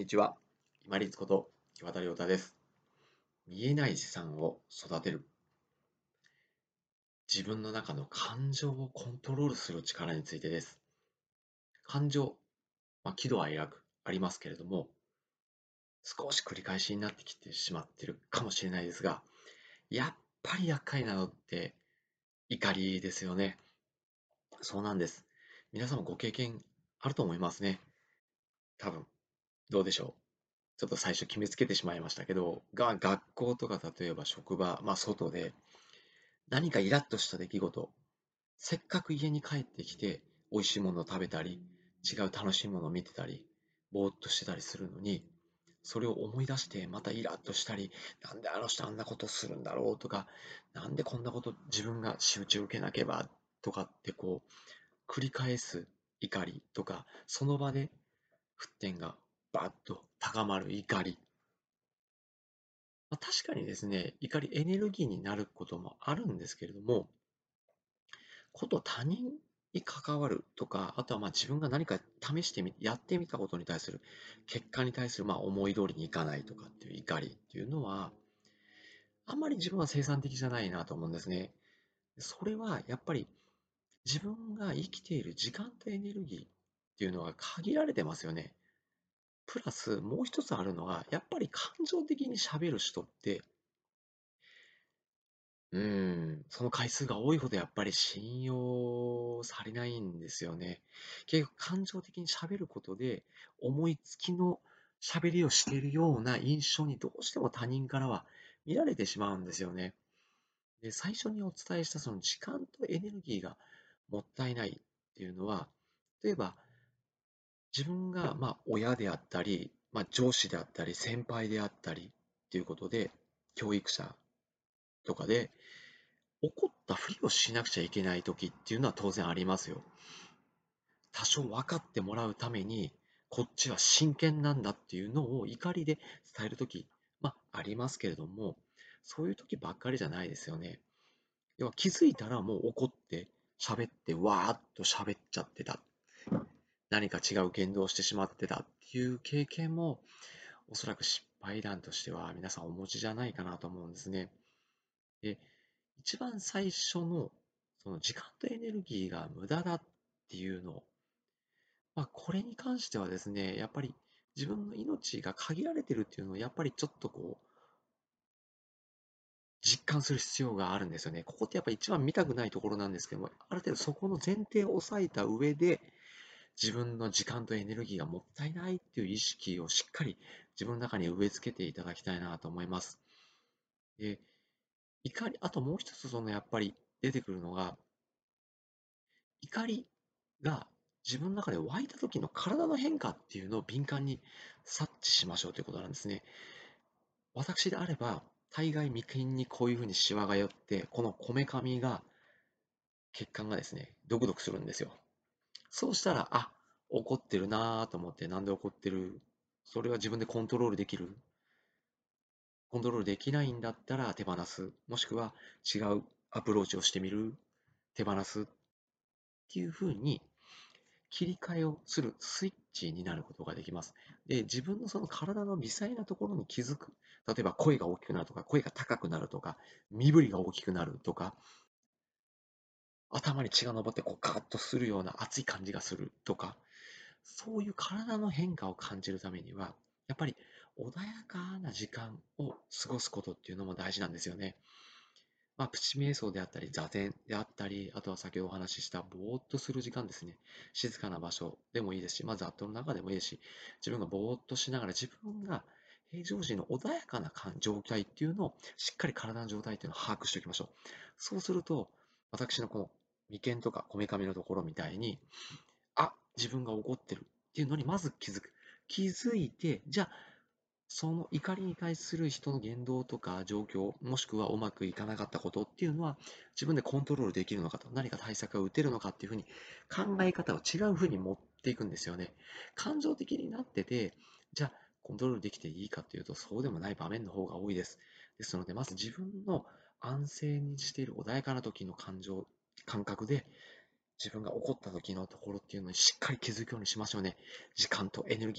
にちは。今立こと岩田亮太です。見えない資産を育てる。自分の中の感情をコントロールする力についてです。感情、まあ、喜怒哀楽ありますけれども、少し繰り返しになってきてしまってるかもしれないですが、やっぱり厄介なのって怒りですよね。そうなんです。皆さんもご経験あると思いますね。多分。どうでしょう？ちょっと最初決めつけてしまいましたけど、が学校とか例えば職場、まあ外で何かイラッとした出来事、せっかく家に帰ってきて美味しいものを食べたり、違う楽しいものを見てたり、ぼーっとしてたりするのに、それを思い出してまたイラッとしたり、なんであの人あんなことするんだろうとか、なんでこんなこと自分が仕打ち受けなければとかってこう、繰り返す怒りとか、その場で沸点がバッと高まる怒り。まあ、確かにですね、怒りエネルギーになることもあるんですけれども、こと他人に関わるとか、あとはまあ自分が何か試してみ、やってみたことに対する、結果に対するまあ思い通りにいかないとかっていう怒りっていうのは、あんまり自分は生産的じゃないなと思うんですね。それはやっぱり自分が生きている時間とエネルギーっていうのは限られてますよね。プラス、もう一つあるのは、やっぱり感情的に喋る人って、うん、その回数が多いほどやっぱり信用されないんですよね。結局感情的に喋ることで、思いつきの喋りをしているような印象にどうしても他人からは見られてしまうんですよね。で、最初にお伝えしたその時間とエネルギーがもったいないっていうのは、例えば自分が、まあ、親であったり、まあ、上司であったり、先輩であったりっていうことで、教育者とかで、怒ったふりをしなくちゃいけない時っていうのは当然ありますよ。多少分かってもらうために、こっちは真剣なんだっていうのを怒りで伝える時、まあ、ありますけれども、そういう時ばっかりじゃないですよね。要は気づいたらもう怒って喋ってわーっと喋っちゃってた。何か違う言動をしてしまってたっていう経験も、おそらく失敗談としては皆さんお持ちじゃないかなと思うんですね。で、一番最初のその時間とエネルギーが無駄だっていうの、まあ、これに関してはですね、やっぱり自分の命が限られてるっていうのをやっぱりちょっとこう、実感する必要があるんですよね。ここってやっぱり一番見たくないところなんですけども、ある程度そこの前提を押さえた上で、自分の時間とエネルギーがもったいないっていう意識をしっかり自分の中に植え付けていただきたいなと思います。で、怒り、あともう一つそのやっぱり出てくるのが、怒りが自分の中で湧いた時の体の変化っていうのを敏感に察知しましょうということなんですね。私であれば、大概眉間にこういうふうにシワが寄って、このこめかみが、血管がですね、ドクドクするんですよ。そうしたら、あ、怒ってるなと思って、なんで怒ってる？それは自分でコントロールできる？コントロールできないんだったら手放す。もしくは違うアプローチをしてみる？手放す？っていうふうに切り替えをするスイッチになることができます。で、自分のその体の微細なところに気づく。例えば声が大きくなるとか、声が高くなるとか、身振りが大きくなるとか、頭に血が上ってこうカーッとするような熱い感じがするとか、そういう体の変化を感じるためには、やっぱり穏やかな時間を過ごすことっていうのも大事なんですよね。まあ、プチ瞑想であったり、座禅であったり、あとは先ほどお話ししたぼーっとする時間ですね。静かな場所でもいいですし、まあ、ざっとの中でもいいですし、自分がぼーっとしながら自分が平常時の穏やかな状態っていうのをしっかり体の状態っていうのを把握しておきましょう。そうすると、私のこの眉間とかこめかみのところみたいに、あ、自分が怒ってるっていうのにまず気づく。気づいて、じゃあ、その怒りに対する人の言動とか状況、もしくはうまくいかなかったことっていうのは、自分でコントロールできるのかと、何か対策が打てるのかっていうふうに考え方を違うふうに持っていくんですよね。感情的になってて、じゃあ、コントロールできていいかっていうと、そうでもない場面の方が多いです。ですので、まず自分の安静にしている穏やかな時の感情感覚で自分が怒った時のところっていうのにしっかり気づくようにしましょうね。時間とエネルギ